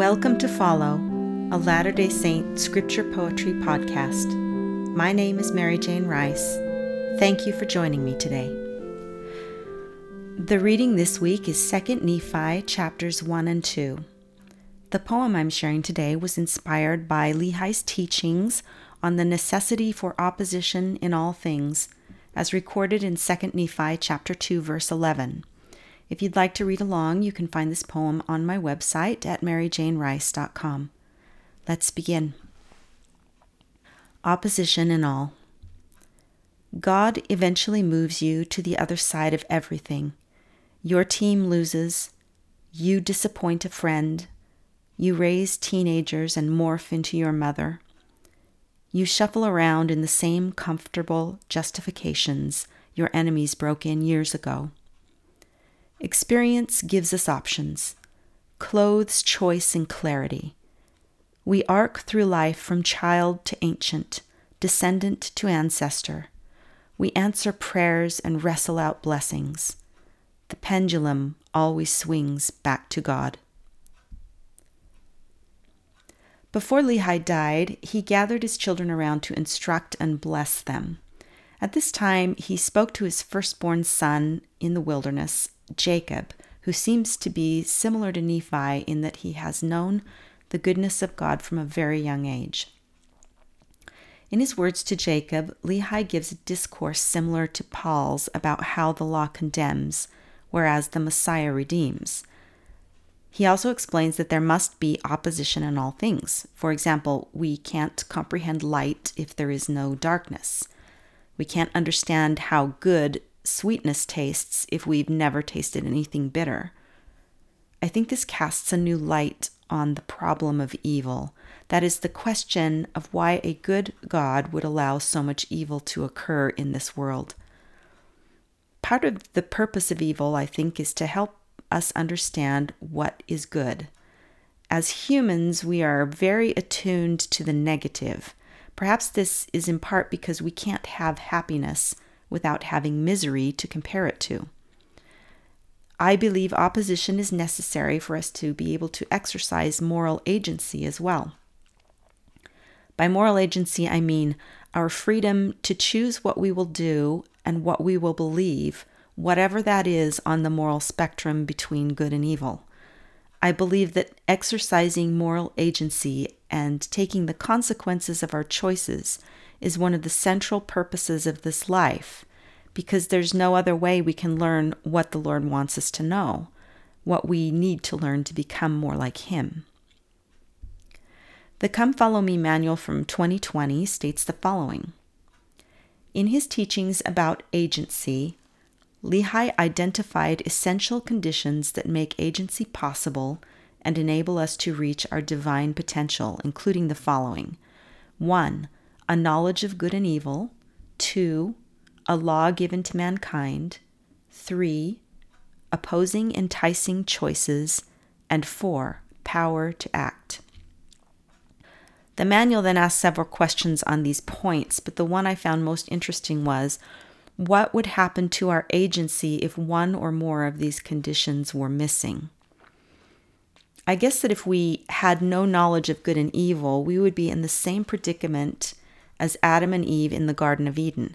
Welcome to Follow, a Latter day Saint scripture poetry podcast. My name is Merrijane Rice. Thank you for joining me today. The reading this week is 2 Nephi chapters 1 and 2. The poem I'm sharing today was inspired by Lehi's teachings on the necessity for opposition in all things, as recorded in 2 Nephi chapter 2 verse 11. If you'd like to read along, you can find this poem on my website at merrijanerice.com. Let's begin. Opposition in all. God eventually moves you to the other side of everything. Your team loses. You disappoint a friend. You raise teenagers and morph into your mother. You shuffle around in the same comfortable justifications your enemies broke in years ago. Experience gives us options, clothes choice and clarity. We arc through life from child to ancient, descendant to ancestor. We answer prayers and wrestle out blessings. The pendulum always swings back to God. Before Lehi died, he gathered his children around to instruct and bless them. At this time, he spoke to his firstborn son in the wilderness Jacob, who seems to be similar to Nephi in that he has known the goodness of God from a very young age. In his words to Jacob, Lehi gives a discourse similar to Paul's about how the law condemns, whereas the Messiah redeems. He also explains that there must be opposition in all things. For example, we can't comprehend light if there is no darkness. We can't understand how good sweetness tastes if we've never tasted anything bitter. I think this casts a new light on the problem of evil. That is the question of why a good God would allow so much evil to occur in this world. Part of the purpose of evil, I think, is to help us understand what is good. As humans, we are very attuned to the negative. Perhaps this is in part because we can't have happiness without having misery to compare it to. I believe opposition is necessary for us to be able to exercise moral agency as well. By moral agency, I mean our freedom to choose what we will do and what we will believe, whatever that is on the moral spectrum between good and evil. I believe that exercising moral agency and taking the consequences of our choices is one of the central purposes of this life because there's no other way we can learn what the Lord wants us to know, what we need to learn to become more like Him. The Come Follow Me manual from 2020 states the following In his teachings about agency, Lehi identified essential conditions that make agency possible and enable us to reach our divine potential, including the following 1 a knowledge of good and evil, 2. A law given to mankind, 3. Opposing enticing choices, and 4. Power to act. The manual then asks several questions on these points, but the one I found most interesting was what would happen to our agency if one or more of these conditions were missing? I guess that if we had no knowledge of good and evil, we would be in the same predicament as Adam and Eve in the Garden of Eden.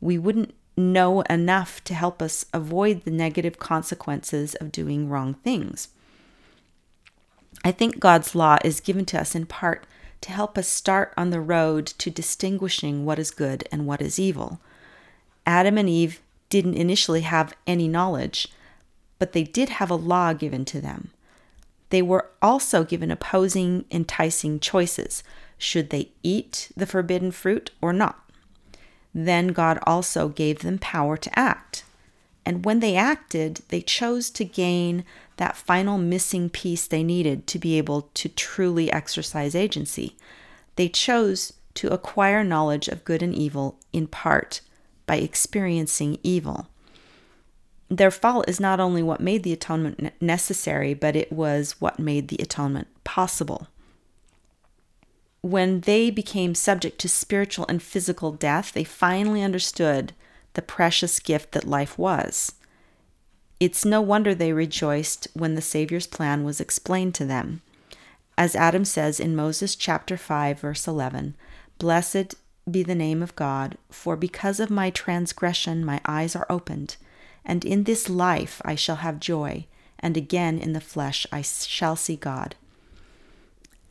We wouldn't know enough to help us avoid the negative consequences of doing wrong things. I think God's law is given to us in part to help us start on the road to distinguishing what is good and what is evil. Adam and Eve didn't initially have any knowledge, but they did have a law given to them. They were also given opposing, enticing choices should they eat the forbidden fruit or not? Then God also gave them power to act. And when they acted, they chose to gain that final missing piece they needed to be able to truly exercise agency. They chose to acquire knowledge of good and evil in part by experiencing evil. Their fall is not only what made the atonement necessary, but it was what made the atonement possible when they became subject to spiritual and physical death, they finally understood the precious gift that life was. It's no wonder they rejoiced when the Savior's plan was explained to them. As Adam says in Moses chapter 5 verse 11, Blessed be the name of God, for because of my transgression my eyes are opened, and in this life I shall have joy, and again in the flesh I shall see God.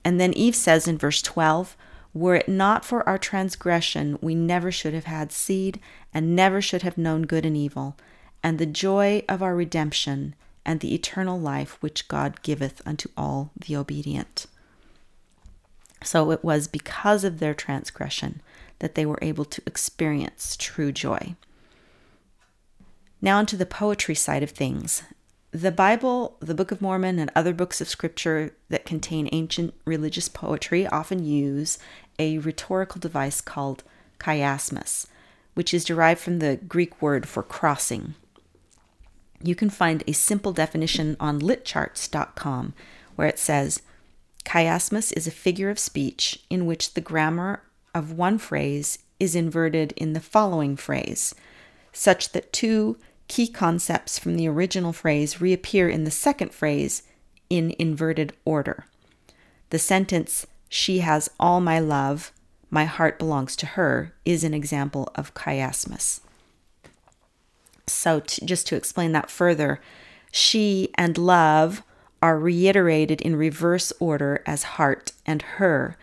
And then Eve says in verse 12, Were it not for our transgression, we never should have had seed, and never should have known good and evil, and the joy of our redemption, and the eternal life which God giveth unto all the obedient. So it was because of their transgression that they were able to experience true joy. Now, onto the poetry side of things. The Bible, the Book of Mormon, and other books of scripture that contain ancient religious poetry often use a rhetorical device called chiasmus, which is derived from the Greek word for crossing. You can find a simple definition on litcharts.com where it says chiasmus is a figure of speech in which the grammar of one phrase is inverted in the following phrase, such that two key concepts from the original phrase reappear in the second phrase in inverted order. The sentence, She has all my love, my heart belongs to her, is an example of chiasmus. So, to, just to explain that further, she and love are reiterated in reverse order as heart and her,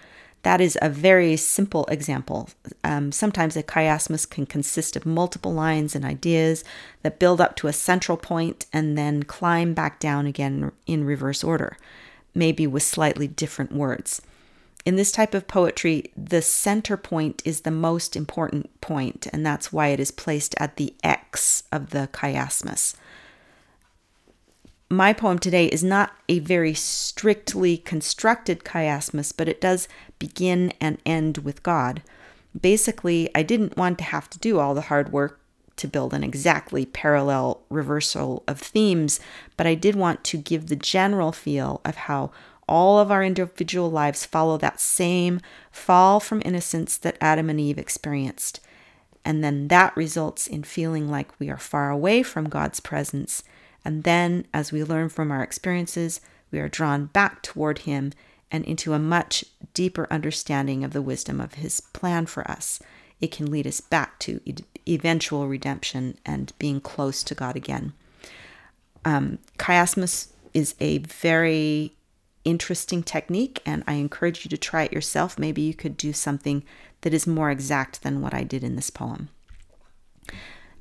that is a very simple example. Um, sometimes a chiasmus can consist of multiple lines and ideas that build up to a central point and then climb back down again in reverse order, maybe with slightly different words. In this type of poetry, the center point is the most important point, and that's why it is placed at the X of the chiasmus my poem today is not a very strictly constructed chiasmus, but it does begin and end with God. Basically, I didn't want to have to do all the hard work to build an exactly parallel reversal of themes, but I did want to give the general feel of how all of our individual lives follow that same fall from innocence that Adam and Eve experienced. And then that results in feeling like we are far away from God's presence and then, as we learn from our experiences, we are drawn back toward Him and into a much deeper understanding of the wisdom of His plan for us. It can lead us back to eventual redemption and being close to God again. Um, chiasmus is a very interesting technique, and I encourage you to try it yourself. Maybe you could do something that is more exact than what I did in this poem.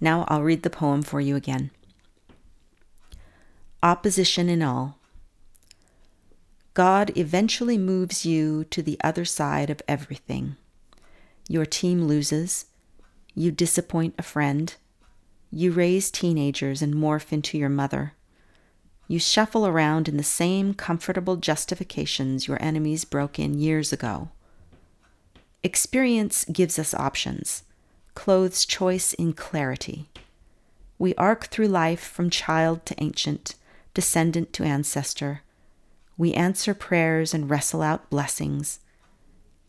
Now I'll read the poem for you again opposition in all. God eventually moves you to the other side of everything. Your team loses. You disappoint a friend. You raise teenagers and morph into your mother. You shuffle around in the same comfortable justifications your enemies broke in years ago. Experience gives us options, clothes choice in clarity. We arc through life from child to ancient descendant to ancestor. We answer prayers and wrestle out blessings.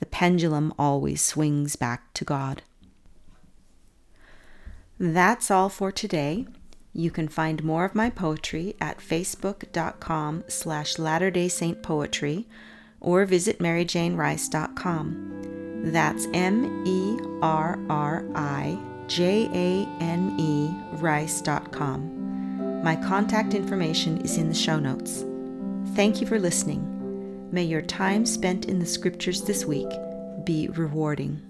The pendulum always swings back to God. That's all for today. You can find more of my poetry at facebook.com slash Latter day Saint Poetry or visit merrijanerice.com. That's M E R R I J A N E Rice.com. My contact information is in the show notes. Thank you for listening. May your time spent in the scriptures this week be rewarding.